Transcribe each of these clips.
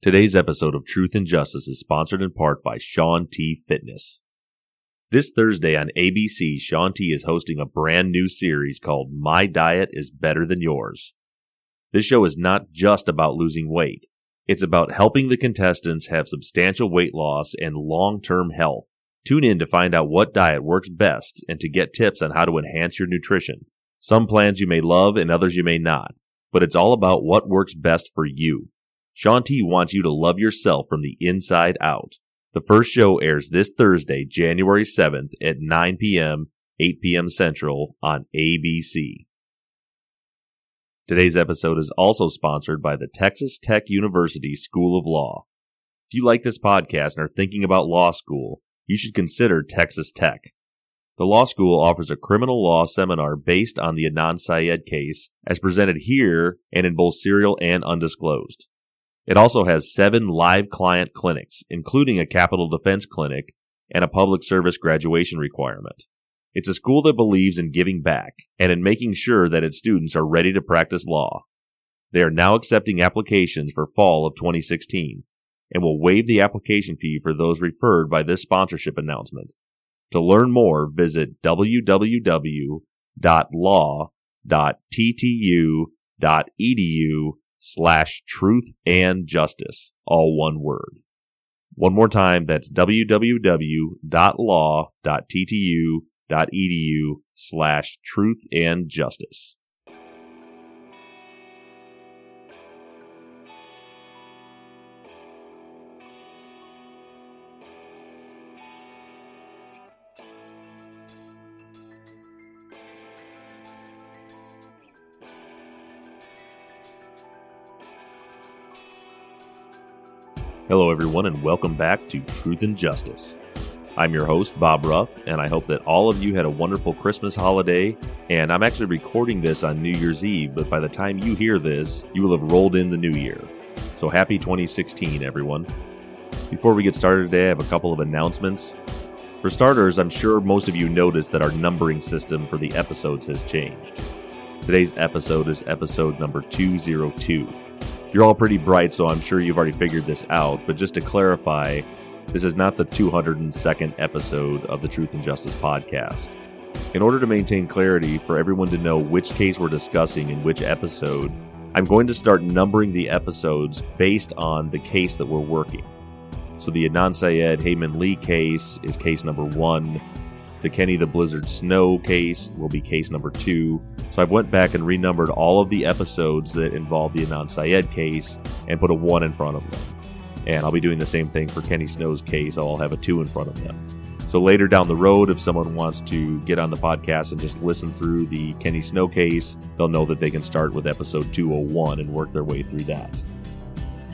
Today's episode of Truth and Justice is sponsored in part by Shaun T Fitness. This Thursday on ABC, Shaun T is hosting a brand new series called My Diet is Better Than Yours. This show is not just about losing weight. It's about helping the contestants have substantial weight loss and long-term health. Tune in to find out what diet works best and to get tips on how to enhance your nutrition. Some plans you may love and others you may not, but it's all about what works best for you. Shaun T wants you to love yourself from the inside out. The first show airs this Thursday, January 7th at 9 p.m., 8 p.m. Central on ABC. Today's episode is also sponsored by the Texas Tech University School of Law. If you like this podcast and are thinking about law school, you should consider Texas Tech. The law school offers a criminal law seminar based on the Adnan Syed case as presented here and in both serial and undisclosed. It also has seven live client clinics, including a capital defense clinic and a public service graduation requirement. It's a school that believes in giving back and in making sure that its students are ready to practice law. They are now accepting applications for fall of 2016 and will waive the application fee for those referred by this sponsorship announcement. To learn more, visit www.law.ttu.edu slash truth and justice, all one word. One more time, that's www.law.ttu.edu slash truth and justice. Hello, everyone, and welcome back to Truth and Justice. I'm your host, Bob Ruff, and I hope that all of you had a wonderful Christmas holiday. And I'm actually recording this on New Year's Eve, but by the time you hear this, you will have rolled in the new year. So happy 2016, everyone. Before we get started today, I have a couple of announcements. For starters, I'm sure most of you noticed that our numbering system for the episodes has changed. Today's episode is episode number 202. You're all pretty bright, so I'm sure you've already figured this out. But just to clarify, this is not the 202nd episode of the Truth and Justice podcast. In order to maintain clarity for everyone to know which case we're discussing in which episode, I'm going to start numbering the episodes based on the case that we're working. So the Adnan Syed Hae Min Lee case is case number one. The Kenny the Blizzard Snow case will be case number two. So I went back and renumbered all of the episodes that involve the Adnan Syed case and put a one in front of them. And I'll be doing the same thing for Kenny Snow's case. I'll have a two in front of them. So later down the road, if someone wants to get on the podcast and just listen through the Kenny Snow case, they'll know that they can start with episode 201 and work their way through that.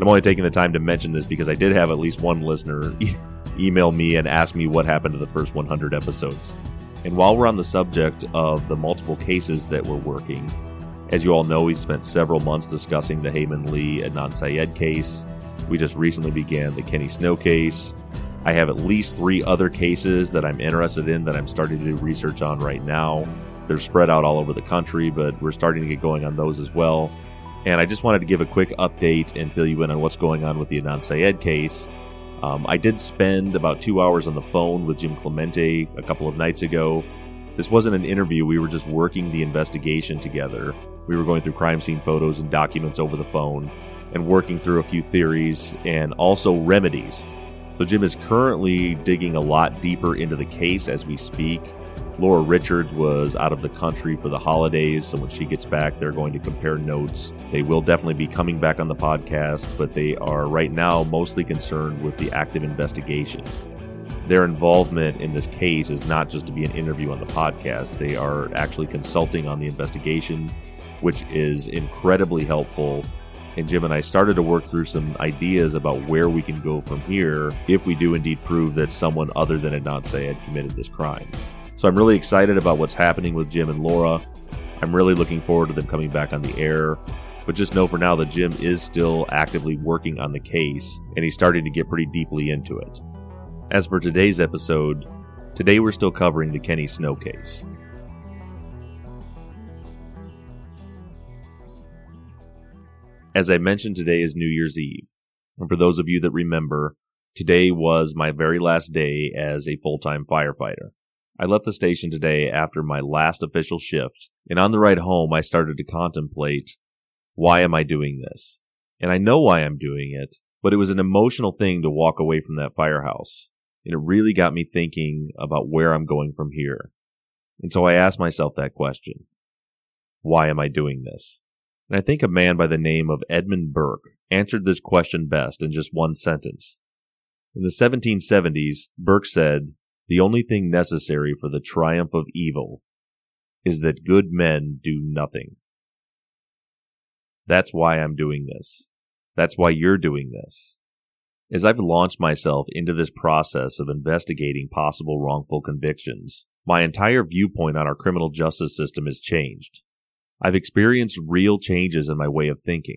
I'm only taking the time to mention this because I did have at least one listener email me and ask me what happened to the first 100 episodes. And while we're on the subject of the multiple cases that we're working, as you all know, we spent several months discussing the Hae Min Lee Adnan Syed case. We just recently began the Kenny Snow case. I have at least three other cases that I'm interested in that I'm starting to do research on right now. They're spread out all over the country, but we're starting to get going on those as well. And I just wanted to give a quick update and fill you in on what's going on with the Adnan Syed case. Um, I did spend about two hours on the phone with Jim Clemente a couple of nights ago. This wasn't an interview, we were just working the investigation together. We were going through crime scene photos and documents over the phone and working through a few theories and also remedies. So, Jim is currently digging a lot deeper into the case as we speak. Laura Richards was out of the country for the holidays, so when she gets back, they're going to compare notes. They will definitely be coming back on the podcast, but they are right now mostly concerned with the active investigation. Their involvement in this case is not just to be an interview on the podcast, they are actually consulting on the investigation, which is incredibly helpful and Jim and I started to work through some ideas about where we can go from here if we do indeed prove that someone other than Adnan Syed committed this crime. So I'm really excited about what's happening with Jim and Laura. I'm really looking forward to them coming back on the air. But just know for now that Jim is still actively working on the case and he's starting to get pretty deeply into it. As for today's episode, today we're still covering the Kenny Snow case. As I mentioned, today is New Year's Eve. And for those of you that remember, today was my very last day as a full time firefighter. I left the station today after my last official shift, and on the ride home, I started to contemplate why am I doing this? And I know why I'm doing it, but it was an emotional thing to walk away from that firehouse. And it really got me thinking about where I'm going from here. And so I asked myself that question. Why am I doing this? And I think a man by the name of Edmund Burke answered this question best in just one sentence. In the 1770s, Burke said, The only thing necessary for the triumph of evil is that good men do nothing. That's why I'm doing this. That's why you're doing this. As I've launched myself into this process of investigating possible wrongful convictions, my entire viewpoint on our criminal justice system has changed. I've experienced real changes in my way of thinking.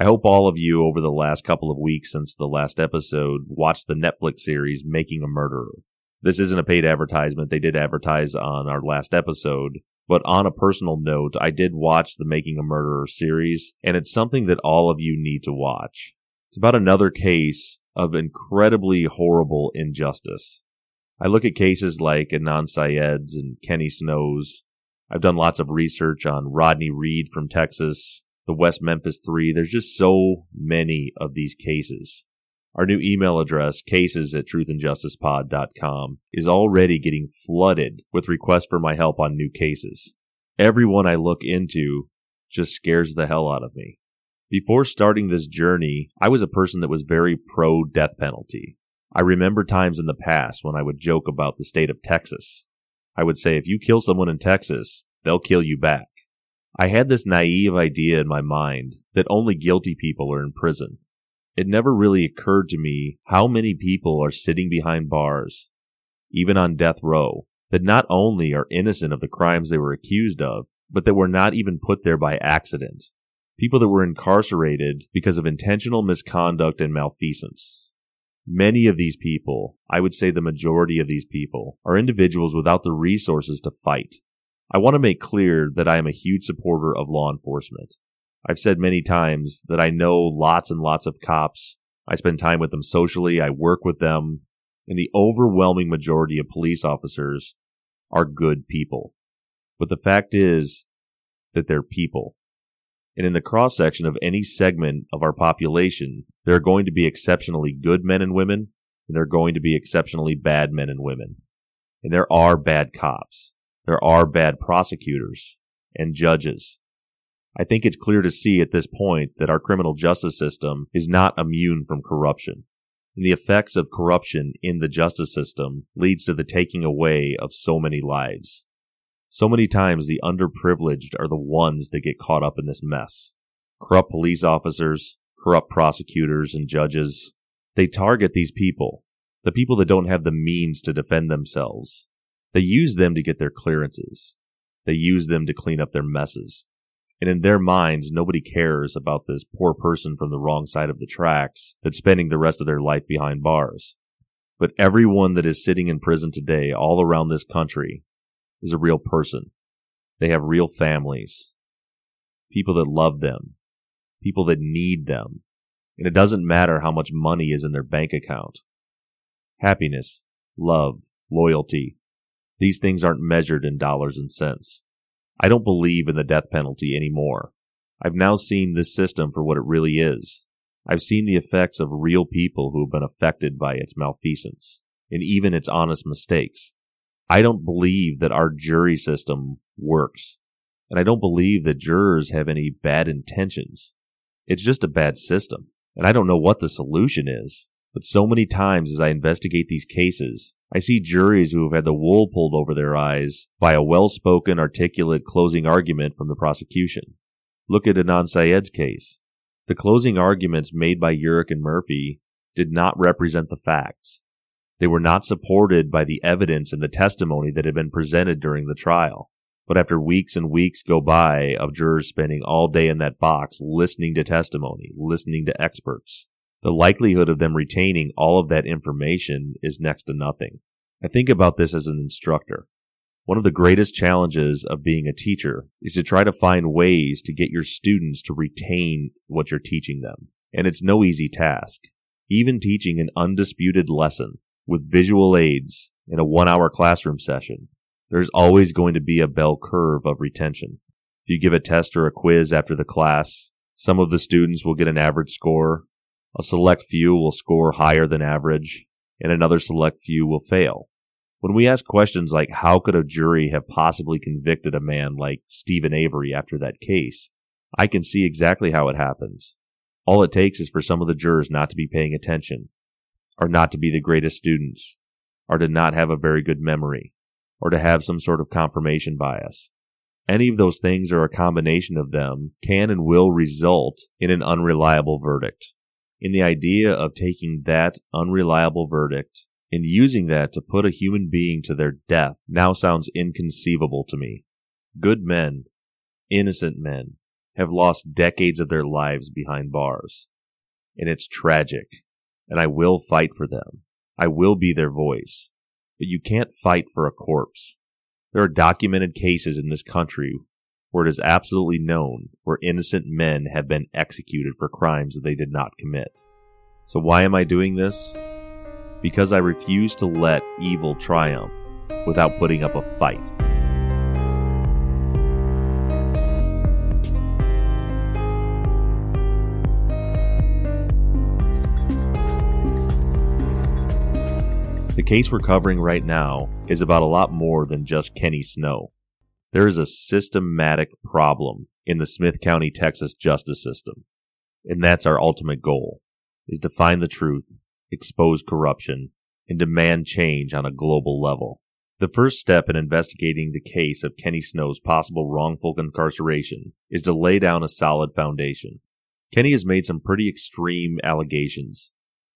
I hope all of you over the last couple of weeks since the last episode watched the Netflix series Making a Murderer. This isn't a paid advertisement. They did advertise on our last episode. But on a personal note, I did watch the Making a Murderer series, and it's something that all of you need to watch. It's about another case of incredibly horrible injustice. I look at cases like Adnan Syed's and Kenny Snow's, I've done lots of research on Rodney Reed from Texas, the West Memphis Three. There's just so many of these cases. Our new email address, cases at truthandjusticepod.com, is already getting flooded with requests for my help on new cases. Everyone I look into just scares the hell out of me. Before starting this journey, I was a person that was very pro death penalty. I remember times in the past when I would joke about the state of Texas I would say if you kill someone in Texas, they'll kill you back. I had this naive idea in my mind that only guilty people are in prison. It never really occurred to me how many people are sitting behind bars, even on death row, that not only are innocent of the crimes they were accused of, but that were not even put there by accident. People that were incarcerated because of intentional misconduct and malfeasance. Many of these people, I would say the majority of these people, are individuals without the resources to fight. I want to make clear that I am a huge supporter of law enforcement. I've said many times that I know lots and lots of cops. I spend time with them socially. I work with them. And the overwhelming majority of police officers are good people. But the fact is that they're people. And in the cross section of any segment of our population, there are going to be exceptionally good men and women, and there are going to be exceptionally bad men and women. And there are bad cops. There are bad prosecutors and judges. I think it's clear to see at this point that our criminal justice system is not immune from corruption. And the effects of corruption in the justice system leads to the taking away of so many lives. So many times the underprivileged are the ones that get caught up in this mess. Corrupt police officers, corrupt prosecutors and judges, they target these people, the people that don't have the means to defend themselves. They use them to get their clearances. They use them to clean up their messes. And in their minds, nobody cares about this poor person from the wrong side of the tracks that's spending the rest of their life behind bars. But everyone that is sitting in prison today all around this country is a real person. They have real families, people that love them, people that need them. And it doesn't matter how much money is in their bank account. Happiness, love, loyalty, these things aren't measured in dollars and cents. I don't believe in the death penalty anymore. I've now seen this system for what it really is. I've seen the effects of real people who have been affected by its malfeasance and even its honest mistakes. I don't believe that our jury system works. And I don't believe that jurors have any bad intentions. It's just a bad system. And I don't know what the solution is. But so many times as I investigate these cases, I see juries who have had the wool pulled over their eyes by a well spoken, articulate closing argument from the prosecution. Look at Adnan Syed's case. The closing arguments made by Urick and Murphy did not represent the facts. They were not supported by the evidence and the testimony that had been presented during the trial. But after weeks and weeks go by of jurors spending all day in that box listening to testimony, listening to experts, the likelihood of them retaining all of that information is next to nothing. I think about this as an instructor. One of the greatest challenges of being a teacher is to try to find ways to get your students to retain what you're teaching them. And it's no easy task. Even teaching an undisputed lesson with visual aids in a one hour classroom session, there's always going to be a bell curve of retention. If you give a test or a quiz after the class, some of the students will get an average score, a select few will score higher than average, and another select few will fail. When we ask questions like, how could a jury have possibly convicted a man like Steven Avery after that case? I can see exactly how it happens. All it takes is for some of the jurors not to be paying attention, or not to be the greatest students, or to not have a very good memory, or to have some sort of confirmation bias. Any of those things or a combination of them can and will result in an unreliable verdict. In the idea of taking that unreliable verdict and using that to put a human being to their death now sounds inconceivable to me. Good men, innocent men, have lost decades of their lives behind bars. And it's tragic. And I will fight for them. I will be their voice. But you can't fight for a corpse. There are documented cases in this country where it is absolutely known where innocent men have been executed for crimes that they did not commit. So why am I doing this? because I refuse to let evil triumph without putting up a fight. The case we're covering right now is about a lot more than just Kenny Snow. There is a systematic problem in the Smith County, Texas justice system. And that's our ultimate goal, is to find the truth expose corruption, and demand change on a global level. The first step in investigating the case of Kenny Snow's possible wrongful incarceration is to lay down a solid foundation. Kenny has made some pretty extreme allegations,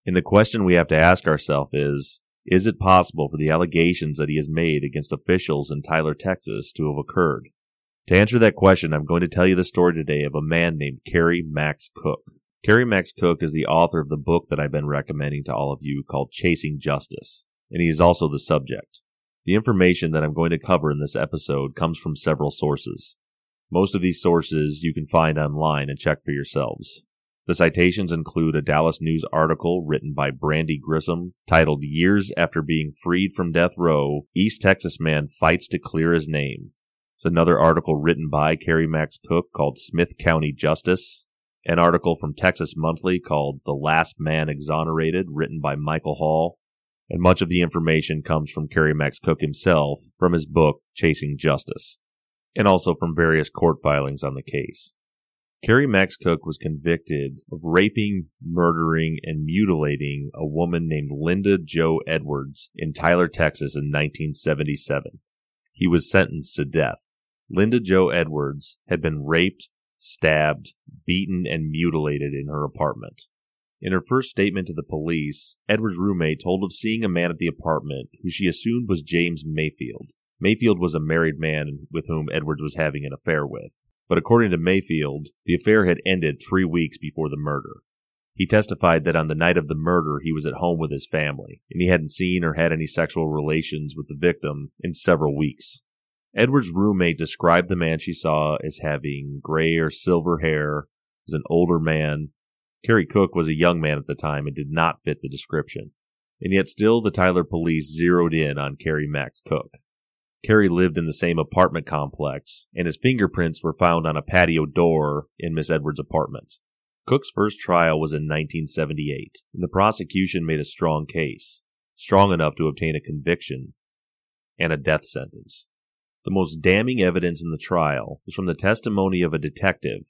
and the question we have to ask ourselves is is it possible for the allegations that he has made against officials in Tyler, Texas to have occurred? To answer that question, I'm going to tell you the story today of a man named Kerry Max Cook. Kerry Max Cook is the author of the book that I've been recommending to all of you called Chasing Justice, and he is also the subject. The information that I'm going to cover in this episode comes from several sources. Most of these sources you can find online and check for yourselves. The citations include a Dallas News article written by Brandi Grissom titled Years After Being Freed from Death Row, East Texas Man Fights to Clear His Name. There's another article written by Kerry Max Cook called Smith County Justice an article from Texas Monthly called The Last Man Exonerated, written by Michael Hall. And much of the information comes from Kerry Max Cook himself from his book, Chasing Justice, and also from various court filings on the case. Kerry Max Cook was convicted of raping, murdering, and mutilating a woman named Linda Jo Edwards in Tyler, Texas in 1977. He was sentenced to death. Linda Jo Edwards had been raped, stabbed, beaten, and mutilated in her apartment. In her first statement to the police, Edward's roommate told of seeing a man at the apartment who she assumed was James Mayfield. Mayfield was a married man with whom Edwards was having an affair with. But according to Mayfield, the affair had ended three weeks before the murder. He testified that on the night of the murder, he was at home with his family, and he hadn't seen or had any sexual relations with the victim in several weeks. Edward's roommate described the man she saw as having gray or silver hair, was an older man. Kerry Cook was a young man at the time and did not fit the description. And yet still the Tyler police zeroed in on Kerry Max Cook. Kerry lived in the same apartment complex, and his fingerprints were found on a patio door in Miss Edwards' apartment. Cook's first trial was in 1978, and the prosecution made a strong case, strong enough to obtain a conviction and a death sentence. The most damning evidence in the trial was from the testimony of a detective.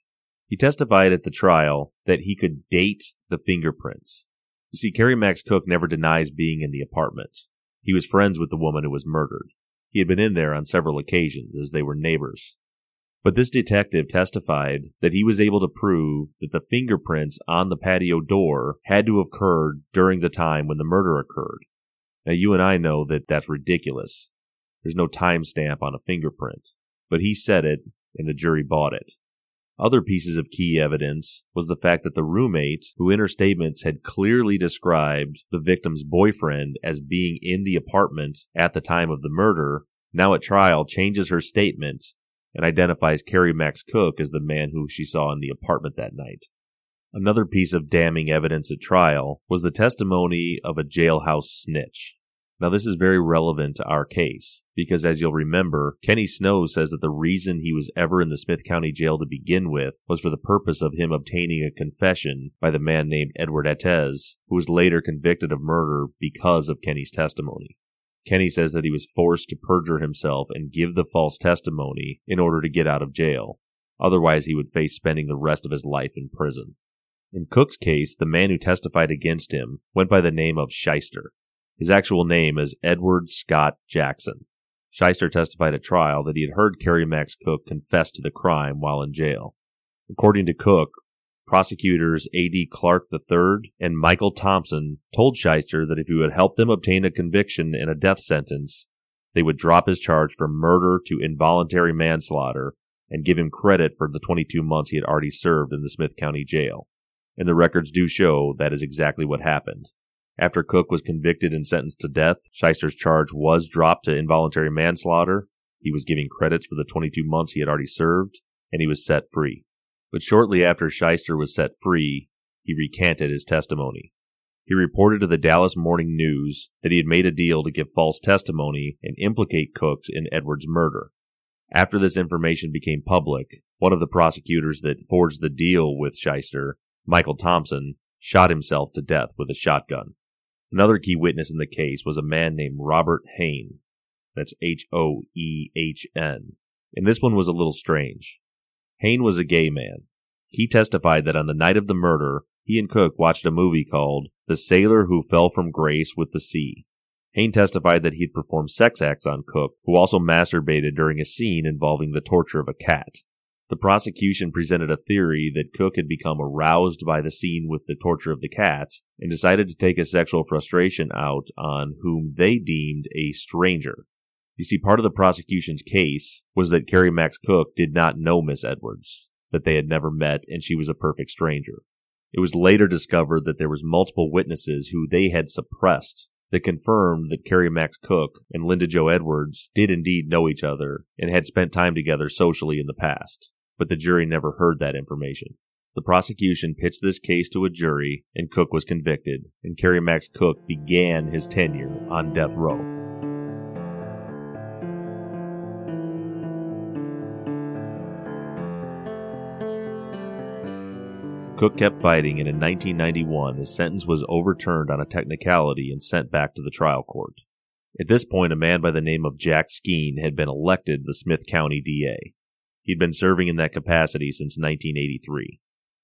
He testified at the trial that he could date the fingerprints. You see, Kerry Max Cook never denies being in the apartment. He was friends with the woman who was murdered. He had been in there on several occasions as they were neighbors. But this detective testified that he was able to prove that the fingerprints on the patio door had to have occurred during the time when the murder occurred. Now, you and I know that that's ridiculous. There's no timestamp on a fingerprint. But he said it, and the jury bought it. Other pieces of key evidence was the fact that the roommate, who in her statements had clearly described the victim's boyfriend as being in the apartment at the time of the murder, now at trial changes her statement and identifies Kerry Max Cook as the man who she saw in the apartment that night. Another piece of damning evidence at trial was the testimony of a jailhouse snitch. Now, this is very relevant to our case because, as you'll remember, Kenny Snow says that the reason he was ever in the Smith County Jail to begin with was for the purpose of him obtaining a confession by the man named Edward Ates, who was later convicted of murder because of Kenny's testimony. Kenny says that he was forced to perjure himself and give the false testimony in order to get out of jail. Otherwise, he would face spending the rest of his life in prison. In Cook's case, the man who testified against him went by the name of Shyster. His actual name is Edward Scott Jackson. Shyster testified at trial that he had heard Kerry Max Cook confess to the crime while in jail. According to Cook, prosecutors A.D. Clark III and Michael Thompson told Shyster that if he would help them obtain a conviction and a death sentence, they would drop his charge from murder to involuntary manslaughter and give him credit for the 22 months he had already served in the Smith County Jail. And the records do show that is exactly what happened. After Cook was convicted and sentenced to death, Shyster's charge was dropped to involuntary manslaughter. He was given credits for the 22 months he had already served, and he was set free. But shortly after Shyster was set free, he recanted his testimony. He reported to the Dallas Morning News that he had made a deal to give false testimony and implicate Cooks in Edwards' murder. After this information became public, one of the prosecutors that forged the deal with Shyster, Michael Thompson, shot himself to death with a shotgun. Another key witness in the case was a man named Robert Hoehn. That's H O E H N. And this one was a little strange. Hoehn was a gay man. He testified that on the night of the murder, he and Cook watched a movie called The Sailor Who Fell from Grace with the Sea. Hoehn testified that he'd performed sex acts on Cook, who also masturbated during a scene involving the torture of a cat. The prosecution presented a theory that Cook had become aroused by the scene with the torture of the cat and decided to take his sexual frustration out on whom they deemed a stranger. You see, part of the prosecution's case was that Kerry Max Cook did not know Miss Edwards, that they had never met, and she was a perfect stranger. It was later discovered that there was multiple witnesses who they had suppressed that confirmed that Kerry Max Cook and Linda Jo Edwards did indeed know each other and had spent time together socially in the past but the jury never heard that information. The prosecution pitched this case to a jury, and Cook was convicted, and Kerry Max Cook began his tenure on death row. Cook kept fighting, and in 1991, his sentence was overturned on a technicality and sent back to the trial court. At this point, a man by the name of Jack Skeen had been elected the Smith County DA. He'd been serving in that capacity since 1983.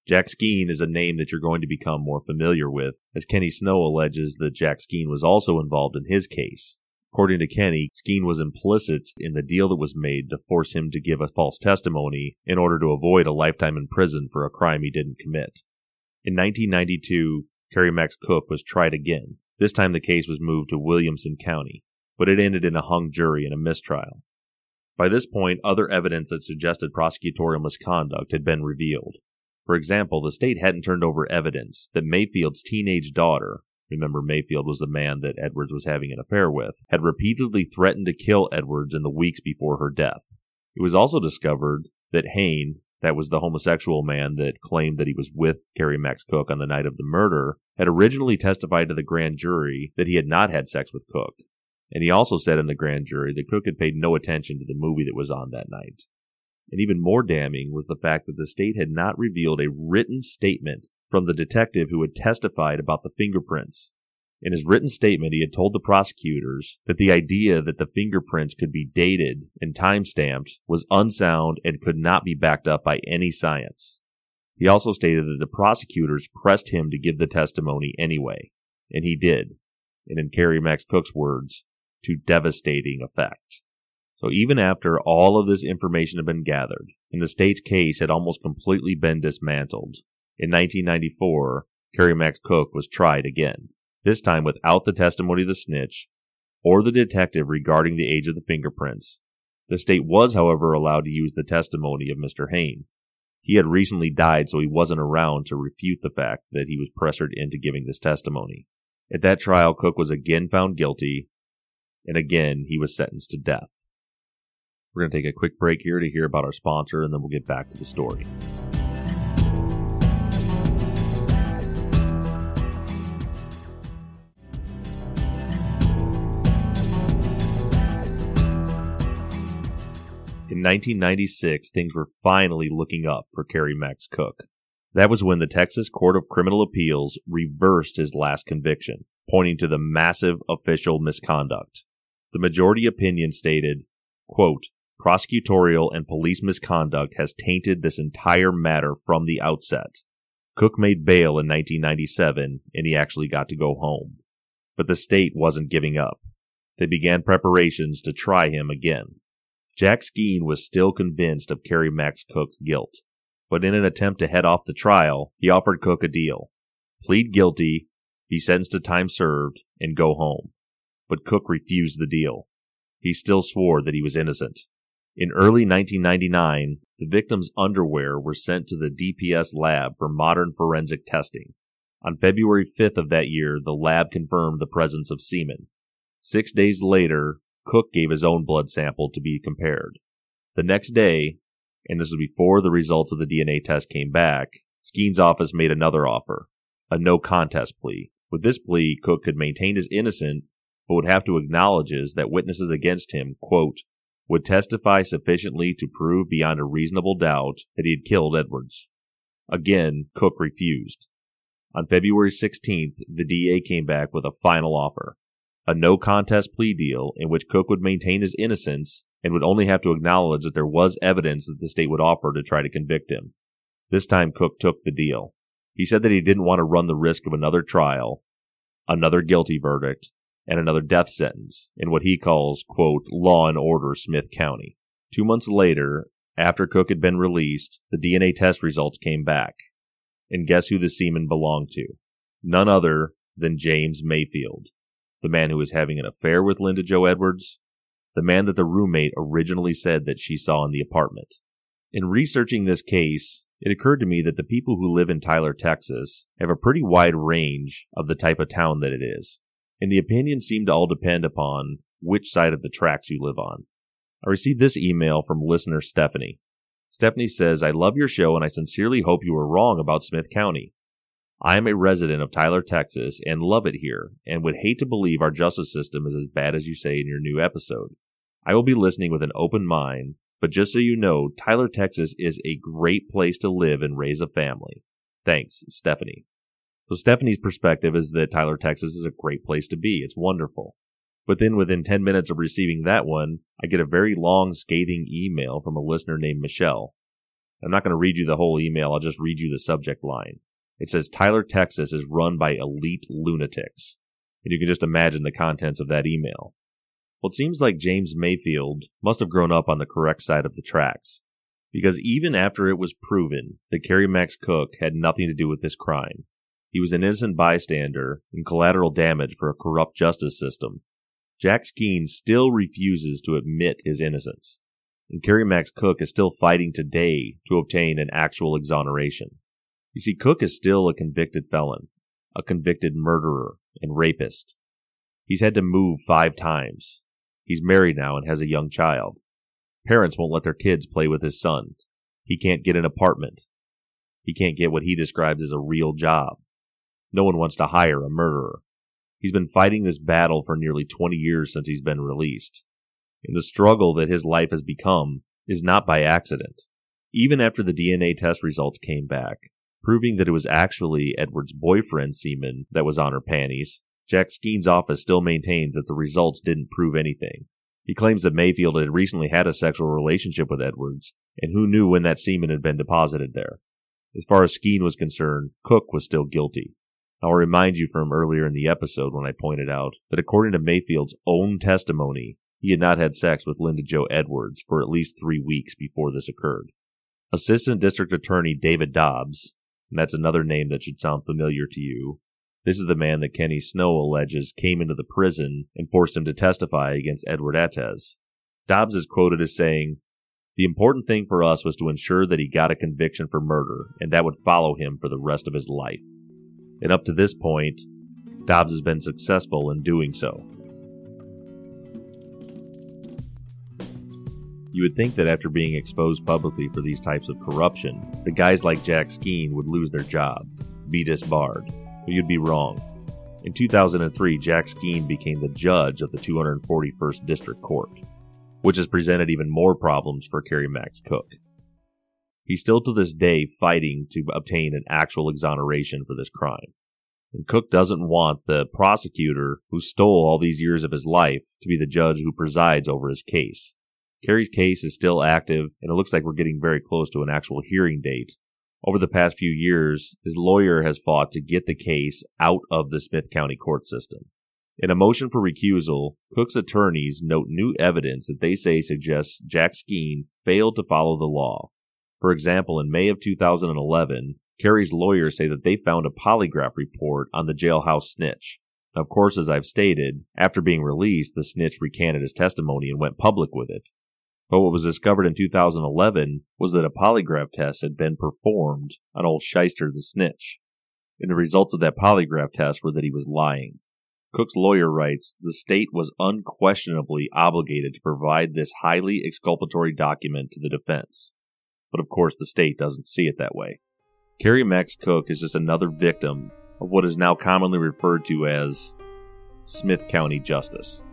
Jack Skeen is a name that you're going to become more familiar with, as Kenny Snow alleges that Jack Skeen was also involved in his case. According to Kenny, Skeen was implicit in the deal that was made to force him to give a false testimony in order to avoid a lifetime in prison for a crime he didn't commit. In 1992, Kerry Max Cook was tried again. This time the case was moved to Williamson County, but it ended in a hung jury and a mistrial. By this point, other evidence that suggested prosecutorial misconduct had been revealed. For example, the state hadn't turned over evidence that Mayfield's teenage daughter, remember Mayfield was the man that Edwards was having an affair with, had repeatedly threatened to kill Edwards in the weeks before her death. It was also discovered that Hoehn, that was the homosexual man that claimed that he was with Kerry Max Cook on the night of the murder, had originally testified to the grand jury that he had not had sex with Cook. And he also said in the grand jury that Cook had paid no attention to the movie that was on that night. And even more damning was the fact that the state had not revealed a written statement from the detective who had testified about the fingerprints. In his written statement, he had told the prosecutors that the idea that the fingerprints could be dated and time stamped was unsound and could not be backed up by any science. He also stated that the prosecutors pressed him to give the testimony anyway, and he did. And in Kerry Max Cook's words, to devastating effect. So even after all of this information had been gathered, and the state's case had almost completely been dismantled, in 1994, Kerry Max Cook was tried again, this time without the testimony of the snitch or the detective regarding the age of the fingerprints. The state was, however, allowed to use the testimony of Mr. Hoehn. He had recently died, so he wasn't around to refute the fact that he was pressured into giving this testimony. At that trial, Cook was again found guilty, and again he was sentenced to death. We're going to take a quick break here to hear about our sponsor, and then we'll get back to the story. In 1996, things were finally looking up for Kerry Max Cook. That was when the Texas Court of Criminal Appeals reversed his last conviction, pointing to the massive official misconduct. The majority opinion stated, quote, prosecutorial and police misconduct has tainted this entire matter from the outset. Cook made bail in 1997 and he actually got to go home. But the state wasn't giving up. They began preparations to try him again. Jack Skeen was still convinced of Kerry Max Cook's guilt, but in an attempt to head off the trial, he offered Cook a deal. Plead guilty, be sentenced to time served, and go home. But Cook refused the deal. He still swore that he was innocent. In early 1999, the victim's underwear were sent to the DPS lab for modern forensic testing. On February 5th of that year, the lab confirmed the presence of semen. Six days later, Cook gave his own blood sample to be compared. The next day, and this was before the results of the DNA test came back, Skeen's office made another offer, a no contest plea. With this plea, Cook could maintain his innocence, but would have to acknowledge that witnesses against him, quote, would testify sufficiently to prove beyond a reasonable doubt that he had killed Edwards. Again, Cook refused. On February 16th, the DA came back with a final offer a no contest plea deal in which Cook would maintain his innocence and would only have to acknowledge that there was evidence that the state would offer to try to convict him. This time Cook took the deal. He said that he didn't want to run the risk of another trial, another guilty verdict, and another death sentence in what he calls, quote, law and order Smith County. Two months later, after Cook had been released, the DNA test results came back. And guess who the semen belonged to? None other than James Mayfield, the man who was having an affair with Linda Jo Edwards, the man that the roommate originally said that she saw in the apartment. In researching this case, it occurred to me that the people who live in Tyler, Texas, have a pretty wide range of the type of town that it is, and the opinions seem to all depend upon which side of the tracks you live on. I received this email from listener Stephanie. Stephanie says, I love your show and I sincerely hope you were wrong about Smith County. I am a resident of Tyler, Texas, and love it here, and would hate to believe our justice system is as bad as you say in your new episode. I will be listening with an open mind, but just so you know, Tyler, Texas is a great place to live and raise a family. Thanks, Stephanie. So Stephanie's perspective is that Tyler, Texas is a great place to be. It's wonderful. But then within 10 minutes of receiving that one, I get a very long, scathing email from a listener named Michelle. I'm not going to read you the whole email. I'll just read you the subject line. It says Tyler, Texas is run by elite lunatics. And you can just imagine the contents of that email. Well, it seems like James Mayfield must have grown up on the correct side of the tracks. Because even after it was proven that Kerry Max Cook had nothing to do with this crime, he was an innocent bystander and collateral damage for a corrupt justice system, Jack Skeen still refuses to admit his innocence. And Kerry Max Cook is still fighting today to obtain an actual exoneration. You see, Cook is still a convicted felon, a convicted murderer and rapist. He's had to move five times. He's married now and has a young child. Parents won't let their kids play with his son. He can't get an apartment. He can't get what he describes as a real job. No one wants to hire a murderer. He's been fighting this battle for nearly 20 years since he's been released. And the struggle that his life has become is not by accident. Even after the DNA test results came back, proving that it was actually Edward's boyfriend semen that was on her panties. Jack Skeen's office still maintains that the results didn't prove anything. He claims that Mayfield had recently had a sexual relationship with Edwards, and who knew when that semen had been deposited there. As far as Skeen was concerned, Cook was still guilty. I'll remind you from earlier in the episode when I pointed out that according to Mayfield's own testimony, he had not had sex with Linda Jo Edwards for at least three weeks before this occurred. Assistant District Attorney David Dobbs, and that's another name that should sound familiar to you. This is the man that Kenny Snow alleges came into the prison and forced him to testify against Edward Ates. Dobbs is quoted as saying, The important thing for us was to ensure that he got a conviction for murder, and that would follow him for the rest of his life. And up to this point, Dobbs has been successful in doing so. You would think that after being exposed publicly for these types of corruption, the guys like Jack Skeen would lose their job, be disbarred. But you'd be wrong. In 2003, Jack Skeen became the judge of the 241st District Court, which has presented even more problems for Kerry Max Cook. He's still to this day fighting to obtain an actual exoneration for this crime. And Cook doesn't want the prosecutor who stole all these years of his life to be the judge who presides over his case. Kerry's case is still active, and it looks like we're getting very close to an actual hearing date. Over the past few years, his lawyer has fought to get the case out of the Smith County court system. In a motion for recusal, Cook's attorneys note new evidence that they say suggests Jack Skeen failed to follow the law. For example, in May of 2011, Kerry's lawyers say that they found a polygraph report on the jailhouse snitch. Of course, as I've stated, after being released, the snitch recanted his testimony and went public with it. But what was discovered in 2011 was that a polygraph test had been performed on old Shyster the snitch. And the results of that polygraph test were that he was lying. Cook's lawyer writes the state was unquestionably obligated to provide this highly exculpatory document to the defense. But of course, the state doesn't see it that way. Kerry Max Cook is just another victim of what is now commonly referred to as Smith County justice.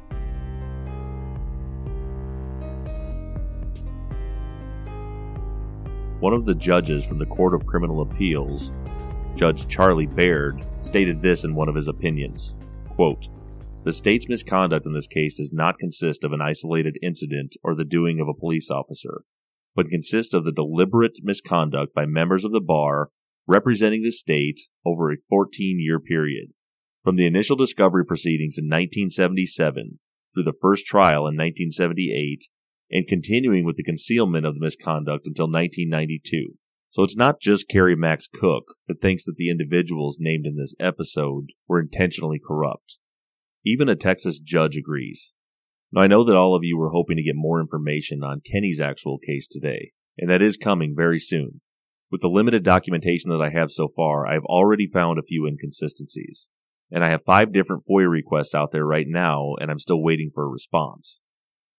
One of the judges from the Court of Criminal Appeals, Judge Charlie Baird, stated this in one of his opinions quote, The state's misconduct in this case does not consist of an isolated incident or the doing of a police officer, but consists of the deliberate misconduct by members of the bar representing the state over a 14 year period. From the initial discovery proceedings in 1977 through the first trial in 1978 and continuing with the concealment of the misconduct until 1992. So it's not just Kerry Max Cook that thinks that the individuals named in this episode were intentionally corrupt. Even a Texas judge agrees. Now I know that all of you were hoping to get more information on Kenny's actual case today, and that is coming very soon. With the limited documentation that I have so far, I have already found a few inconsistencies. And I have five different FOIA requests out there right now, and I'm still waiting for a response.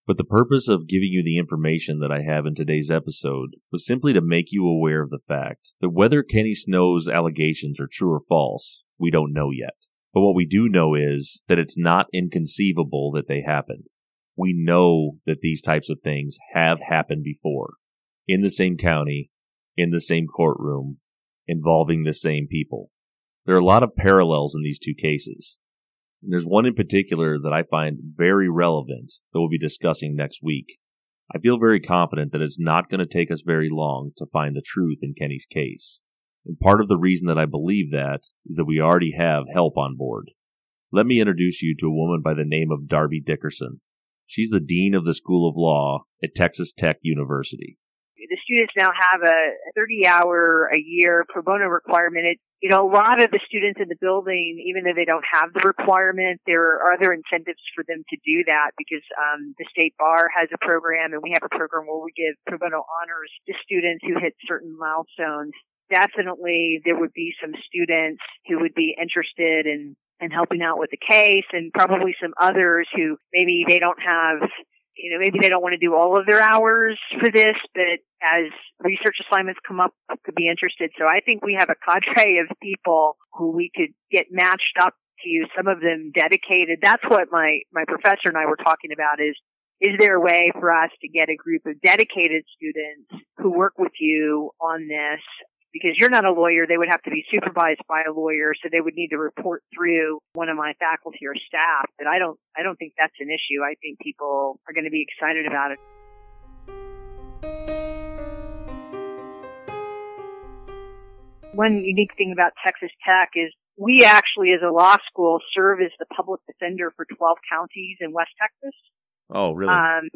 But the purpose of giving you the information that I have in today's episode was simply to make you aware of the fact that whether Kenny Snow's allegations are true or false, we don't know yet. But what we do know is that it's not inconceivable that they happened. We know that these types of things have happened before in the same county, in the same courtroom, involving the same people. There are a lot of parallels in these two cases. And there's one in particular that I find very relevant that we'll be discussing next week. I feel very confident that it's not going to take us very long to find the truth in Kenny's case. And part of the reason that I believe that is that we already have help on board. Let me introduce you to a woman by the name of Darby Dickerson. She's the Dean of the School of Law at Texas Tech University the students now have a 30 hour a year pro bono requirement. It, you know, a lot of the students in the building, even though they don't have the requirement, there are other incentives for them to do that because um, the state bar has a program and we have a program where we give pro bono honors to students who hit certain milestones. Definitely there would be some students who would be interested in and helping out with the case and probably some others who maybe they don't have you know, maybe they don't want to do all of their hours for this, but as research assignments come up, could be interested. So I think we have a cadre of people who we could get matched up to you, some of them dedicated. That's what my, my professor and I were talking about is, is there a way for us to get a group of dedicated students who work with you on this because you're not a lawyer. They would have to be supervised by a lawyer, so they would need to report through one of my faculty or staff. But I don't, I don't think that's an issue. I think people are going to be excited about it. One unique thing about Texas Tech is we actually, as a law school, serve as the public defender for 12 counties in West Texas. Oh, really? Um,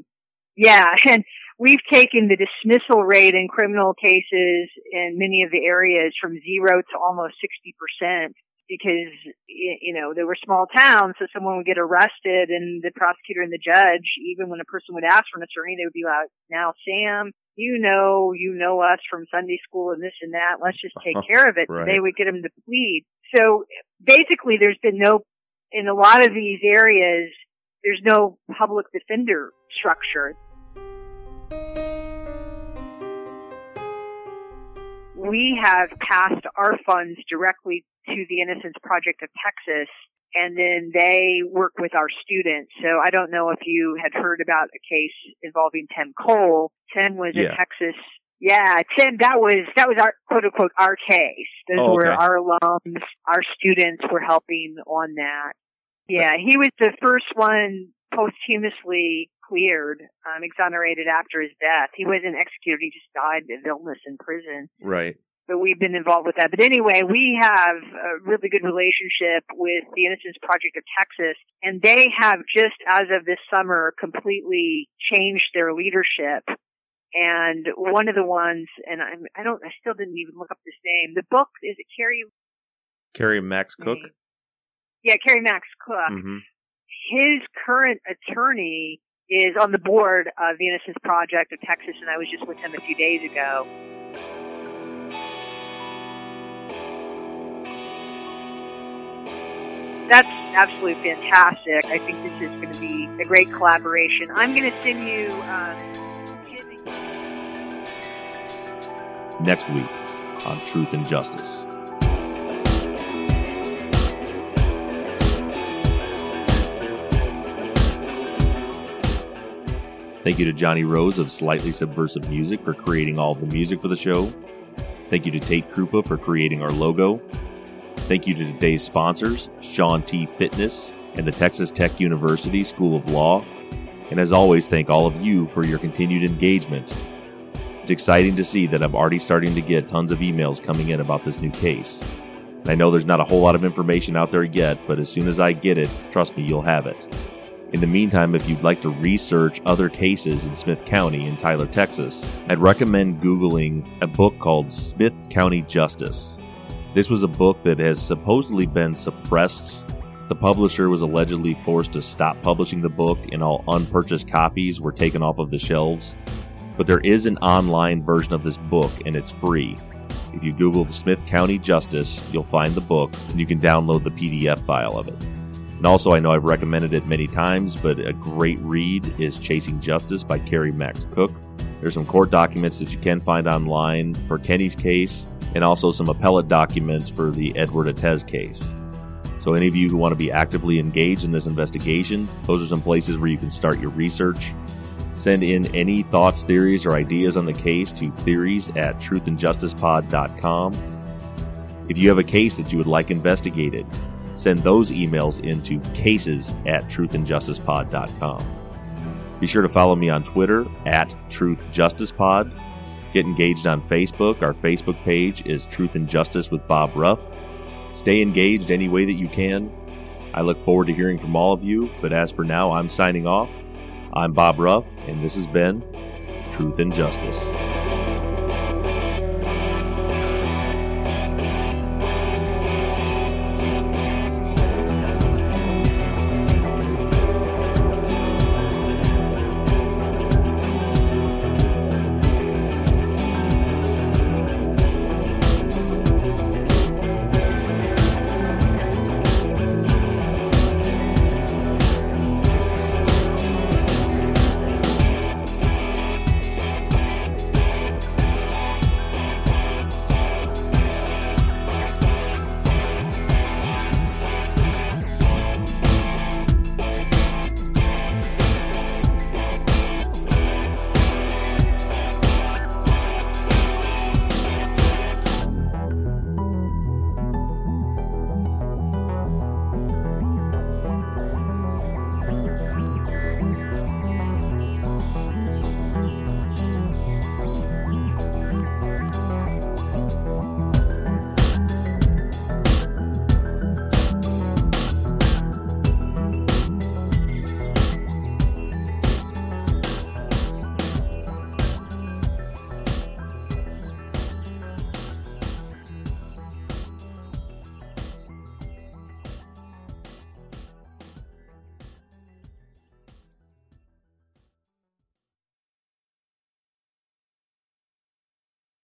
yeah, and we've taken the dismissal rate in criminal cases in many of the areas from zero to almost 60% because, you know, they were small towns, so someone would get arrested and the prosecutor and the judge, even when a person would ask for an attorney, they would be like, now Sam, you know, you know us from Sunday school and this and that. Let's just take care of it. Right. They would get them to plead. So basically there's been no, in a lot of these areas, there's no public defender structure. We have passed our funds directly to the Innocence Project of Texas and then they work with our students. So I don't know if you had heard about a case involving Tim Cole. Tim was Yeah. a Texas yeah, Tim, that was that was our quote unquote our case. Those Oh, were our alums, our students were helping on that. Yeah, he was the first one posthumously cleared, um, exonerated after his death. He wasn't executed; he just died of illness in prison. right. But we've been involved with that. But anyway, we have a really good relationship with the Innocence Project of Texas, and they have just as of this summer completely changed their leadership. And one of the ones, and I'm, I don't, I still didn't even look up this name. The book is it Kerry? Kerry Max Cook. Yeah, Kerry Max Cook. hmm his current attorney is on the board of the Innocence Project of Texas, and I was just with him a few days ago. That's absolutely fantastic. I think this is going to be a great collaboration. I'm going to send you. Um, Next week on Truth and Justice. Thank you to Johnny Rose of Slightly Subversive Music for creating all the music for the show. Thank you to Tate Krupa for creating our logo. Thank you to today's sponsors, Sean T. Fitness and the Texas Tech University School of Law. And as always, thank all of you for your continued engagement. It's exciting to see that I'm already starting to get tons of emails coming in about this new case. And I know there's not a whole lot of information out there yet, but as soon as I get it, trust me, you'll have it. In the meantime, if you'd like to research other cases in Smith County in Tyler, Texas, I'd recommend Googling a book called Smith County Justice. This was a book that has supposedly been suppressed. The publisher was allegedly forced to stop publishing the book, and all unpurchased copies were taken off of the shelves. But there is an online version of this book, and it's free. If you Google Smith County Justice, you'll find the book, and you can download the PDF file of it. And also, I know I've recommended it many times, but a great read is Chasing Justice by Kerry Max Cook. There's some court documents that you can find online for Kenny's case, and also some appellate documents for the Edward Ates case. So, any of you who want to be actively engaged in this investigation, those are some places where you can start your research. Send in any thoughts, theories, or ideas on the case to theories at truthandjusticepod.com. If you have a case that you would like investigated, send those emails into cases at truthandjusticepod.com. Be sure to follow me on Twitter at truthjusticepod. Get engaged on Facebook. Our Facebook page is Truth and Justice with Bob Ruff. Stay engaged any way that you can. I look forward to hearing from all of you, but as for now, I'm signing off. I'm Bob Ruff, and this has been Truth and Justice.